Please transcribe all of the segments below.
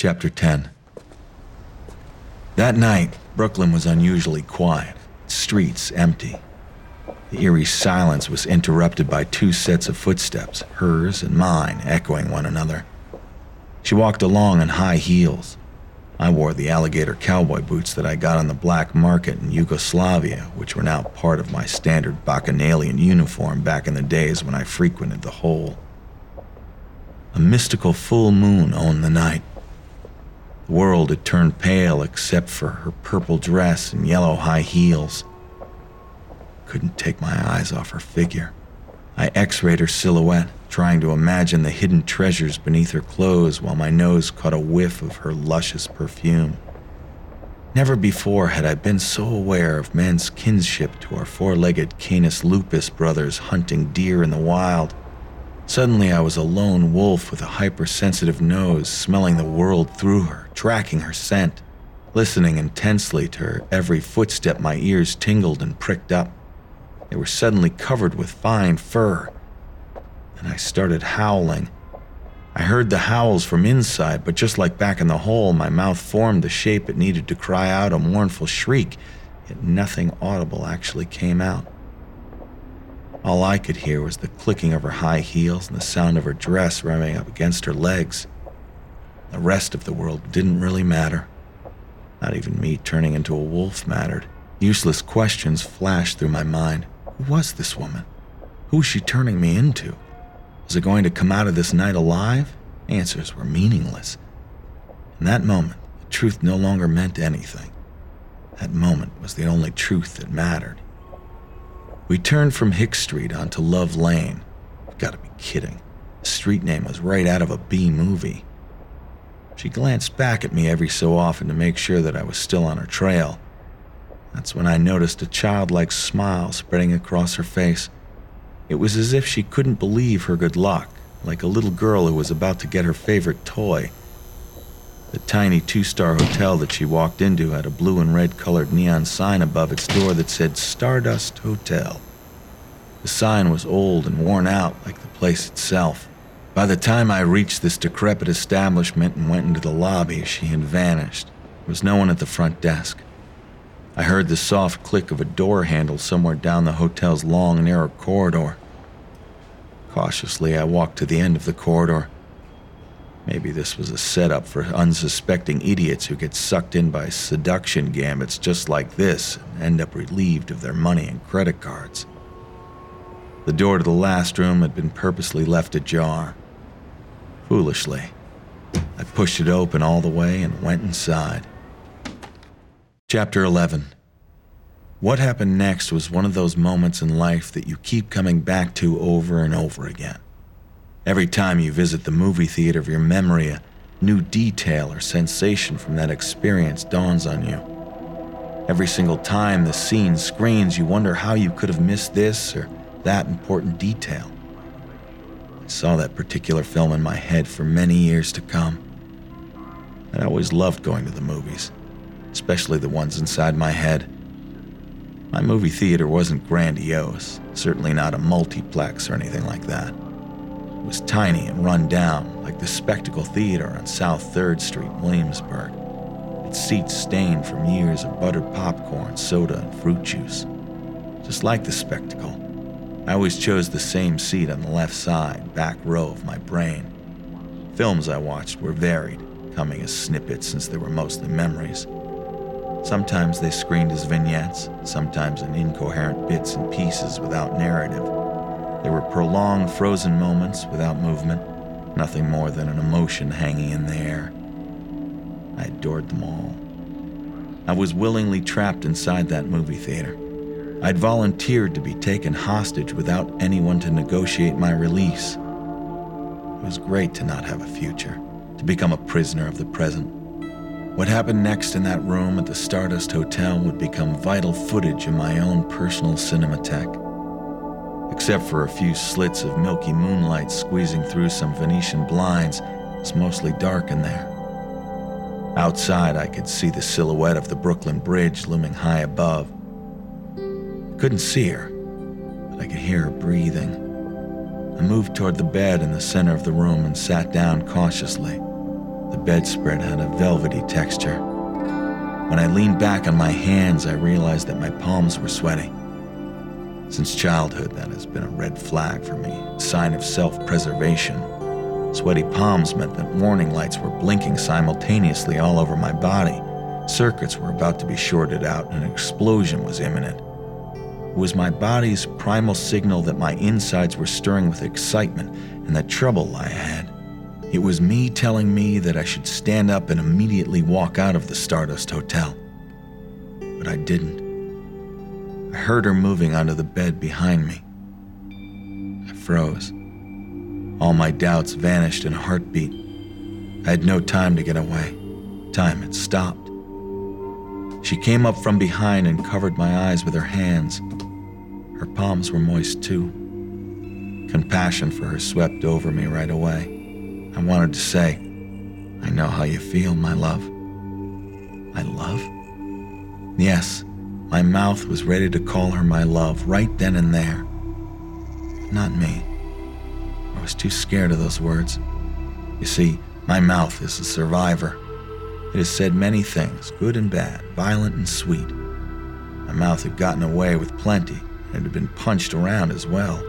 Chapter 10 That night, Brooklyn was unusually quiet, streets empty. The eerie silence was interrupted by two sets of footsteps, hers and mine, echoing one another. She walked along in high heels. I wore the alligator cowboy boots that I got on the black market in Yugoslavia, which were now part of my standard bacchanalian uniform back in the days when I frequented the hole. A mystical full moon owned the night. World had turned pale except for her purple dress and yellow high heels. Couldn't take my eyes off her figure. I x rayed her silhouette, trying to imagine the hidden treasures beneath her clothes while my nose caught a whiff of her luscious perfume. Never before had I been so aware of man's kinship to our four legged Canis lupus brothers hunting deer in the wild. Suddenly, I was a lone wolf with a hypersensitive nose, smelling the world through her, tracking her scent, listening intensely to her every footstep. My ears tingled and pricked up. They were suddenly covered with fine fur, and I started howling. I heard the howls from inside, but just like back in the hole, my mouth formed the shape it needed to cry out a mournful shriek, yet nothing audible actually came out. All I could hear was the clicking of her high heels and the sound of her dress rubbing up against her legs. The rest of the world didn't really matter. Not even me turning into a wolf mattered. Useless questions flashed through my mind. Who was this woman? Who was she turning me into? Was I going to come out of this night alive? Answers were meaningless. In that moment, the truth no longer meant anything. That moment was the only truth that mattered. We turned from Hicks Street onto Love Lane. You've got to be kidding. The street name was right out of a B movie. She glanced back at me every so often to make sure that I was still on her trail. That's when I noticed a childlike smile spreading across her face. It was as if she couldn't believe her good luck, like a little girl who was about to get her favorite toy. The tiny two star hotel that she walked into had a blue and red colored neon sign above its door that said Stardust Hotel. The sign was old and worn out, like the place itself. By the time I reached this decrepit establishment and went into the lobby, she had vanished. There was no one at the front desk. I heard the soft click of a door handle somewhere down the hotel's long, narrow corridor. Cautiously, I walked to the end of the corridor. Maybe this was a setup for unsuspecting idiots who get sucked in by seduction gambits just like this and end up relieved of their money and credit cards. The door to the last room had been purposely left ajar. Foolishly, I pushed it open all the way and went inside. Chapter 11 What happened next was one of those moments in life that you keep coming back to over and over again. Every time you visit the movie theater of your memory, a new detail or sensation from that experience dawns on you. Every single time the scene screens, you wonder how you could have missed this or that important detail. Saw that particular film in my head for many years to come. And I always loved going to the movies especially the ones inside my head. My movie theater wasn't grandiose, certainly not a multiplex or anything like that. It was tiny and run down, like the Spectacle Theater on South 3rd Street, Williamsburg. Its seats stained from years of buttered popcorn, soda, and fruit juice. Just like the Spectacle, I always chose the same seat on the left side, back row of my brain. Films I watched were varied, coming as snippets since they were mostly memories. Sometimes they screened as vignettes, sometimes in incoherent bits and pieces without narrative. They were prolonged, frozen moments without movement, nothing more than an emotion hanging in the air. I adored them all. I was willingly trapped inside that movie theater. I'd volunteered to be taken hostage without anyone to negotiate my release. It was great to not have a future, to become a prisoner of the present. What happened next in that room at the Stardust Hotel would become vital footage in my own personal cinematheque. Except for a few slits of milky moonlight squeezing through some Venetian blinds, it's mostly dark in there. Outside, I could see the silhouette of the Brooklyn Bridge looming high above. Couldn't see her, but I could hear her breathing. I moved toward the bed in the center of the room and sat down cautiously. The bedspread had a velvety texture. When I leaned back on my hands, I realized that my palms were sweaty. Since childhood, that has been a red flag for me, a sign of self preservation. Sweaty palms meant that warning lights were blinking simultaneously all over my body. Circuits were about to be shorted out, and an explosion was imminent. It was my body's primal signal that my insides were stirring with excitement and that trouble I had. It was me telling me that I should stand up and immediately walk out of the Stardust Hotel. But I didn't. I heard her moving onto the bed behind me. I froze. All my doubts vanished in a heartbeat. I had no time to get away. Time had stopped. She came up from behind and covered my eyes with her hands. Her palms were moist too. Compassion for her swept over me right away. I wanted to say, I know how you feel, my love. My love? Yes, my mouth was ready to call her my love right then and there. Not me. I was too scared of those words. You see, my mouth is a survivor. It has said many things, good and bad, violent and sweet. My mouth had gotten away with plenty, and it had been punched around as well.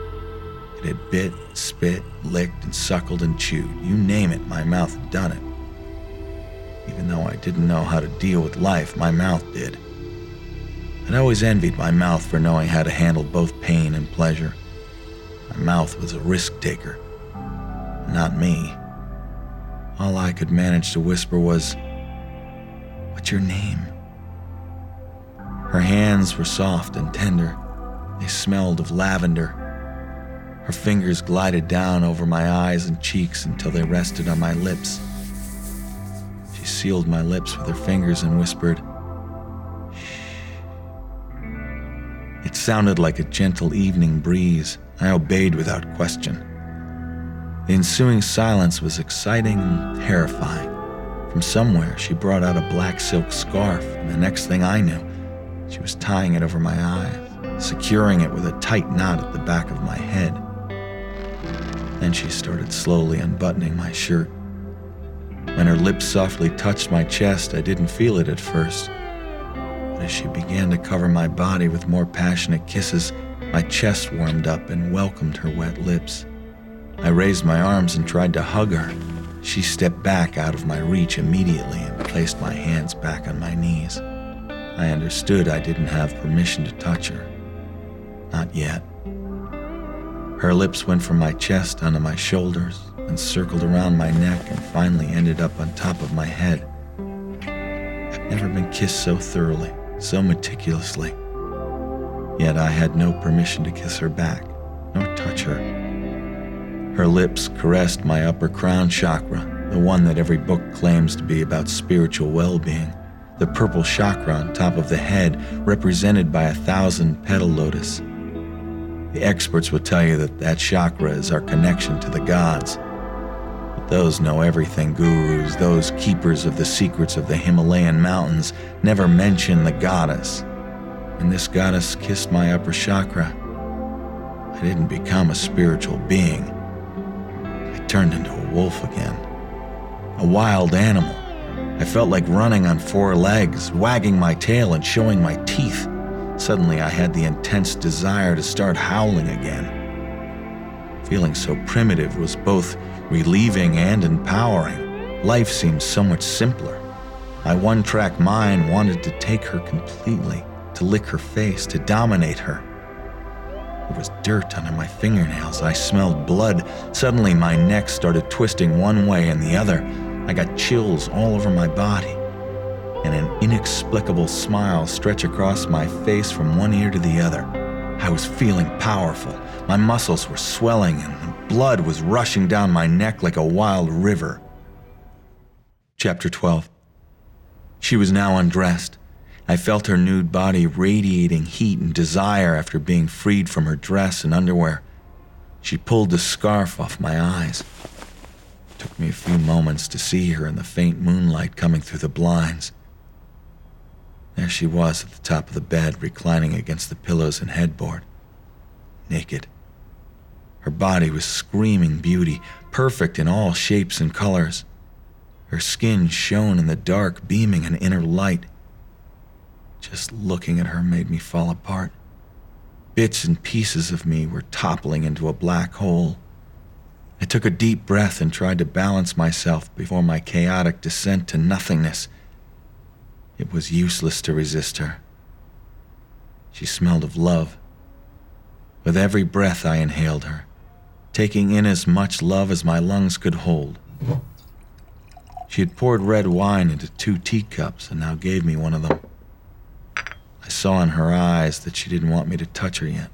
It had bit, spit, licked, and suckled and chewed. You name it, my mouth had done it. Even though I didn't know how to deal with life, my mouth did. I'd always envied my mouth for knowing how to handle both pain and pleasure. My mouth was a risk taker. Not me. All I could manage to whisper was, What's your name? Her hands were soft and tender. They smelled of lavender. Her fingers glided down over my eyes and cheeks until they rested on my lips. She sealed my lips with her fingers and whispered, Shh. It sounded like a gentle evening breeze. I obeyed without question. The ensuing silence was exciting and terrifying. From somewhere, she brought out a black silk scarf, and the next thing I knew, she was tying it over my eyes, securing it with a tight knot at the back of my head. Then she started slowly unbuttoning my shirt. When her lips softly touched my chest, I didn't feel it at first But as she began to cover my body with more passionate kisses, my chest warmed up and welcomed her wet lips. I raised my arms and tried to hug her. She stepped back out of my reach immediately and placed my hands back on my knees. I understood I didn't have permission to touch her. Not yet. Her lips went from my chest onto my shoulders and circled around my neck and finally ended up on top of my head. I've never been kissed so thoroughly so meticulously. Yet I had no permission to kiss her back, nor touch her. Her lips caressed my upper crown chakra, the one that every book claims to be about spiritual well being, the purple chakra on top of the head, represented by a thousand petal lotus. The experts will tell you that that chakra is our connection to the gods But those know everything gurus, those keepers of the secrets of the Himalayan mountains, never mention the goddess. And this goddess kissed my upper chakra. I didn't become a spiritual being. I turned into a wolf again. A wild animal. I felt like running on four legs, wagging my tail and showing my teeth. Suddenly, I had the intense desire to start howling again. Feeling so primitive was both relieving and empowering. Life seemed so much simpler. My one track mind wanted to take her completely, to lick her face, to dominate her. There was dirt under my fingernails. I smelled blood. Suddenly, my neck started twisting one way and the other. I got chills all over my body. And an inexplicable smile stretched across my face from one ear to the other. I was feeling powerful. My muscles were swelling and the Blood was rushing down my neck like a wild river. Chapter 12 She was now undressed. I felt her nude body radiating heat and desire after being freed from her dress and underwear. She pulled the scarf off my eyes. It took me a few moments to see her in the faint moonlight coming through the blinds. There she was at the top of the bed, reclining against the pillows and headboard, naked. Her body was screaming beauty, perfect in all shapes and colors. Her skin shone in the dark, beaming an inner light. Just looking at her made me fall apart. Bits and pieces of me were toppling into a black hole. I took a deep breath and tried to balance myself before my chaotic descent to nothingness. It was useless to resist her. She smelled of love. With every breath, I inhaled her, taking in as much love as my lungs could hold. She had poured red wine into two teacups and now gave me one of them. I saw in her eyes that she didn't want me to touch her yet.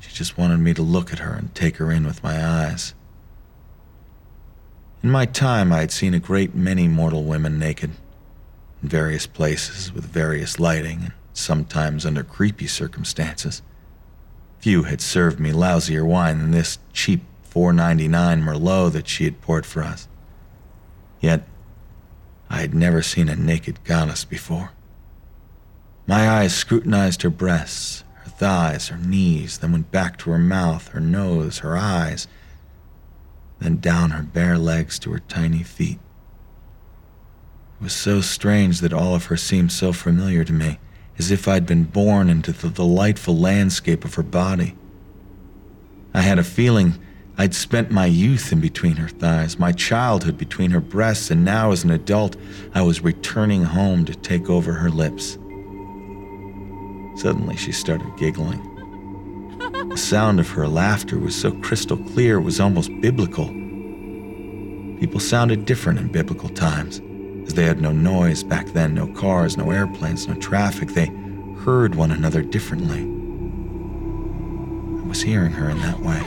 She just wanted me to look at her and take her in with my eyes. In my time, I had seen a great many mortal women naked, in various places with various lighting, and sometimes under creepy circumstances. Few had served me lousier wine than this cheap 4.99 Merlot that she had poured for us. Yet, I had never seen a naked goddess before. My eyes scrutinized her breasts, her thighs, her knees, then went back to her mouth, her nose, her eyes, then down her bare legs to her tiny feet. It was so strange that all of her seemed so familiar to me as if I'd been born into the delightful landscape of her body. I had a feeling I'd spent my youth in between her thighs, my childhood between her breasts, and now as an adult, I was returning home to take over her lips. Suddenly, she started giggling. The sound of her laughter was so crystal clear it was almost biblical. People sounded different in biblical times as they had no noise back then, no cars, no airplanes, no traffic. They heard one another differently. I was hearing her in that way.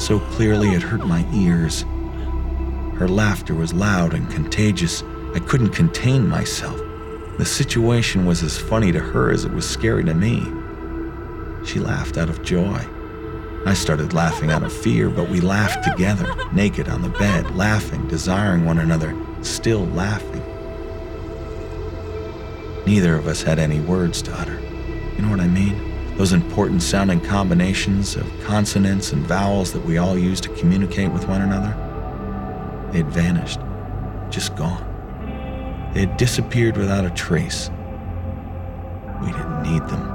So clearly it hurt my ears. Her laughter was loud and contagious. I couldn't contain myself. The situation was as funny to her as it was scary to me. She laughed out of joy. I started laughing out of fear, but we laughed together, naked on the bed, laughing, desiring one another, still laughing. Neither of us had any words to utter. You know what I mean? Those important sounding combinations of consonants and vowels that we all use to communicate with one another? They had vanished, just gone. They had disappeared without a trace. We didn't need them.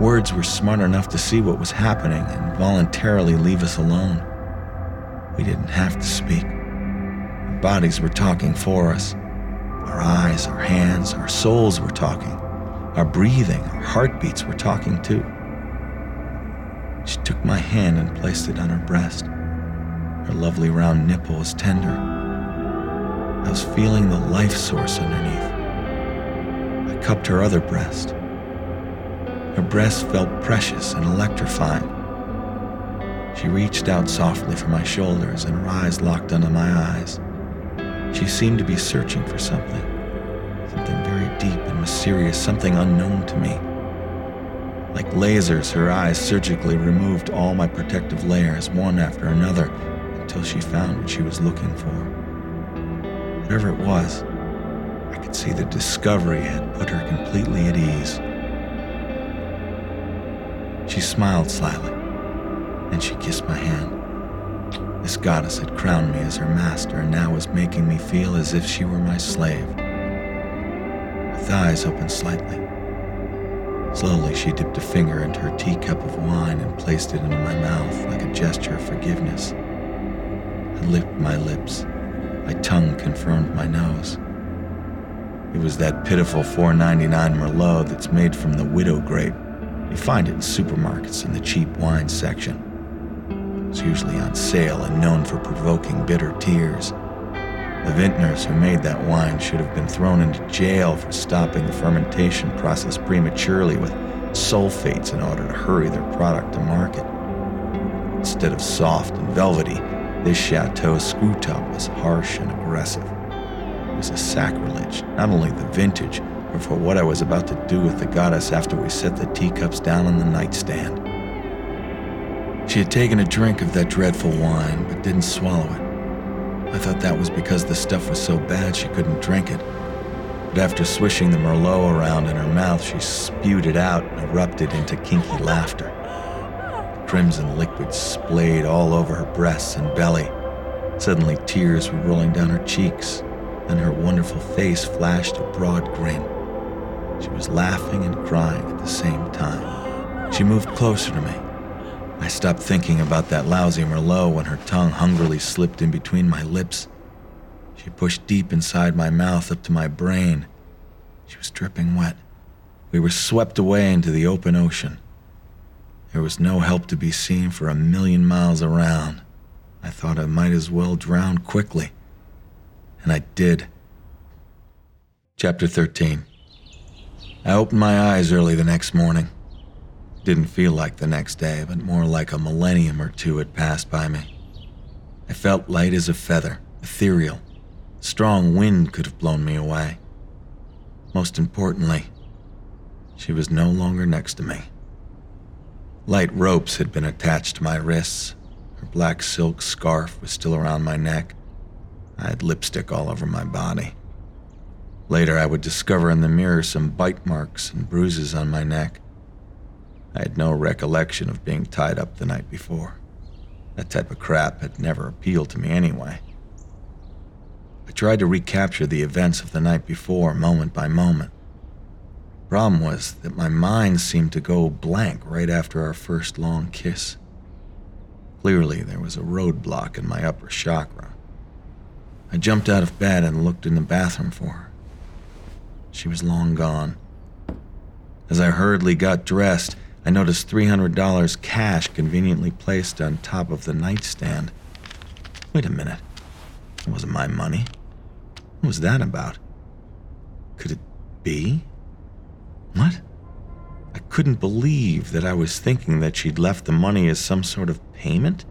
Words were smart enough to see what was happening and voluntarily leave us alone. We didn't have to speak. Bodies were talking for us. Our eyes, our hands, our souls were talking. Our breathing, our heartbeats were talking too. She took my hand and placed it on her breast. Her lovely round nipple was tender. I was feeling the life source underneath. I cupped her other breast. Her breast felt precious and electrifying. She reached out softly for my shoulders and her eyes locked under my eyes. She seemed to be searching for something. Something very deep and mysterious, something unknown to me. Like lasers, her eyes surgically removed all my protective layers, one after another, until she found what she was looking for. Whatever it was, I could see the discovery had put her completely at ease. She smiled slightly, and she kissed my hand. This goddess had crowned me as her master and now was making me feel as if she were my slave. Her thighs opened slightly. Slowly, she dipped a finger into her teacup of wine and placed it into my mouth like a gesture of forgiveness. I licked my lips. My tongue confirmed my nose. It was that pitiful 4.99 Merlot that's made from the widow grape you find it in supermarkets in the cheap wine section. It's usually on sale and known for provoking bitter tears. The vintners who made that wine should have been thrown into jail for stopping the fermentation process prematurely with sulfates in order to hurry their product to market. Instead of soft and velvety, this Chateau screw top was harsh and aggressive. It was a sacrilege, not only the vintage, but for what I was about to do with the goddess after we set the teacups down on the nightstand. She had taken a drink of that dreadful wine, but didn't swallow it. I thought that was because the stuff was so bad she couldn't drink it. But after swishing the Merlot around in her mouth, she spewed it out and erupted into kinky laughter. Crimson liquid splayed all over her breasts and belly. Suddenly, tears were rolling down her cheeks, and her wonderful face flashed a broad grin. She was laughing and crying at the same time. She moved closer to me. I stopped thinking about that lousy Merlot when her tongue hungrily slipped in between my lips. She pushed deep inside my mouth up to my brain. She was dripping wet. We were swept away into the open ocean. There was no help to be seen for a million miles around. I thought I might as well drown quickly. And I did. Chapter 13 I opened my eyes early the next morning. Didn't feel like the next day, but more like a millennium or two had passed by me. I felt light as a feather, ethereal. A Strong wind could have blown me away. Most importantly, she was no longer next to me. Light ropes had been attached to my wrists, her black silk scarf was still around my neck. I had lipstick all over my body. Later, I would discover in the mirror some bite marks and bruises on my neck. I had no recollection of being tied up the night before. That type of crap had never appealed to me anyway. I tried to recapture the events of the night before, moment by moment. Problem was that my mind seemed to go blank right after our first long kiss. Clearly, there was a roadblock in my upper chakra. I jumped out of bed and looked in the bathroom for her. She was long gone. As I hurriedly got dressed, I noticed $300 cash conveniently placed on top of the nightstand. Wait a minute. It wasn't my money. What was that about? Could it be? What? I couldn't believe that I was thinking that she'd left the money as some sort of payment.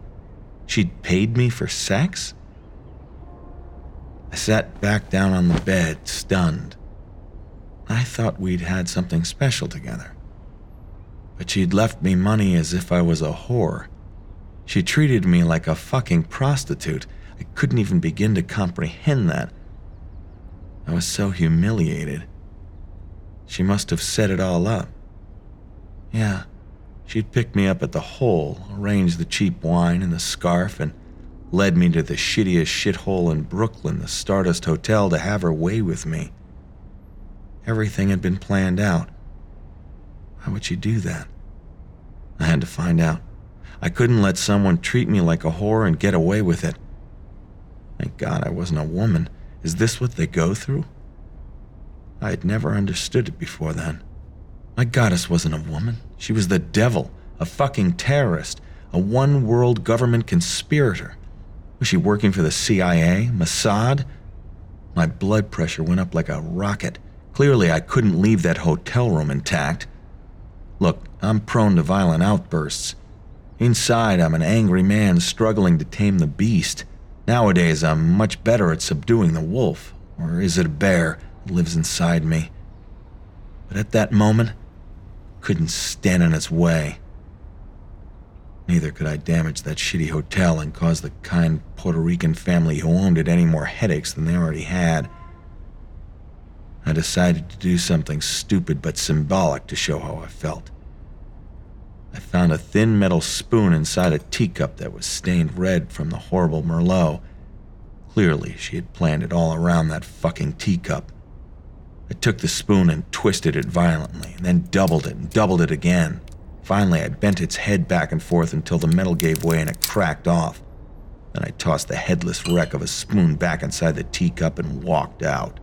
She'd paid me for sex? I sat back down on the bed, stunned. I thought we'd had something special together. But she'd left me money as if I was a whore. She treated me like a fucking prostitute. I couldn't even begin to comprehend that. I was so humiliated. She must have set it all up. Yeah, she'd picked me up at the hole, arranged the cheap wine and the scarf, and led me to the shittiest shithole in Brooklyn, the Stardust Hotel, to have her way with me. Everything had been planned out. Why would she do that? I had to find out. I couldn't let someone treat me like a whore and get away with it. Thank God I wasn't a woman. Is this what they go through? I had never understood it before then. My goddess wasn't a woman. She was the devil, a fucking terrorist, a one world government conspirator. Was she working for the CIA, Mossad? My blood pressure went up like a rocket. Clearly, I couldn't leave that hotel room intact. Look, I'm prone to violent outbursts. Inside, I'm an angry man struggling to tame the beast. Nowadays, I'm much better at subduing the wolf. Or is it a bear? That lives inside me. But at that moment, couldn't stand in its way. Neither could I damage that shitty hotel and cause the kind Puerto Rican family who owned it any more headaches than they already had. I decided to do something stupid but symbolic to show how I felt. I found a thin metal spoon inside a teacup that was stained red from the horrible Merlot. Clearly, she had planned it all around that fucking teacup. I took the spoon and twisted it violently, and then doubled it and doubled it again. Finally, I bent its head back and forth until the metal gave way and it cracked off. Then I tossed the headless wreck of a spoon back inside the teacup and walked out.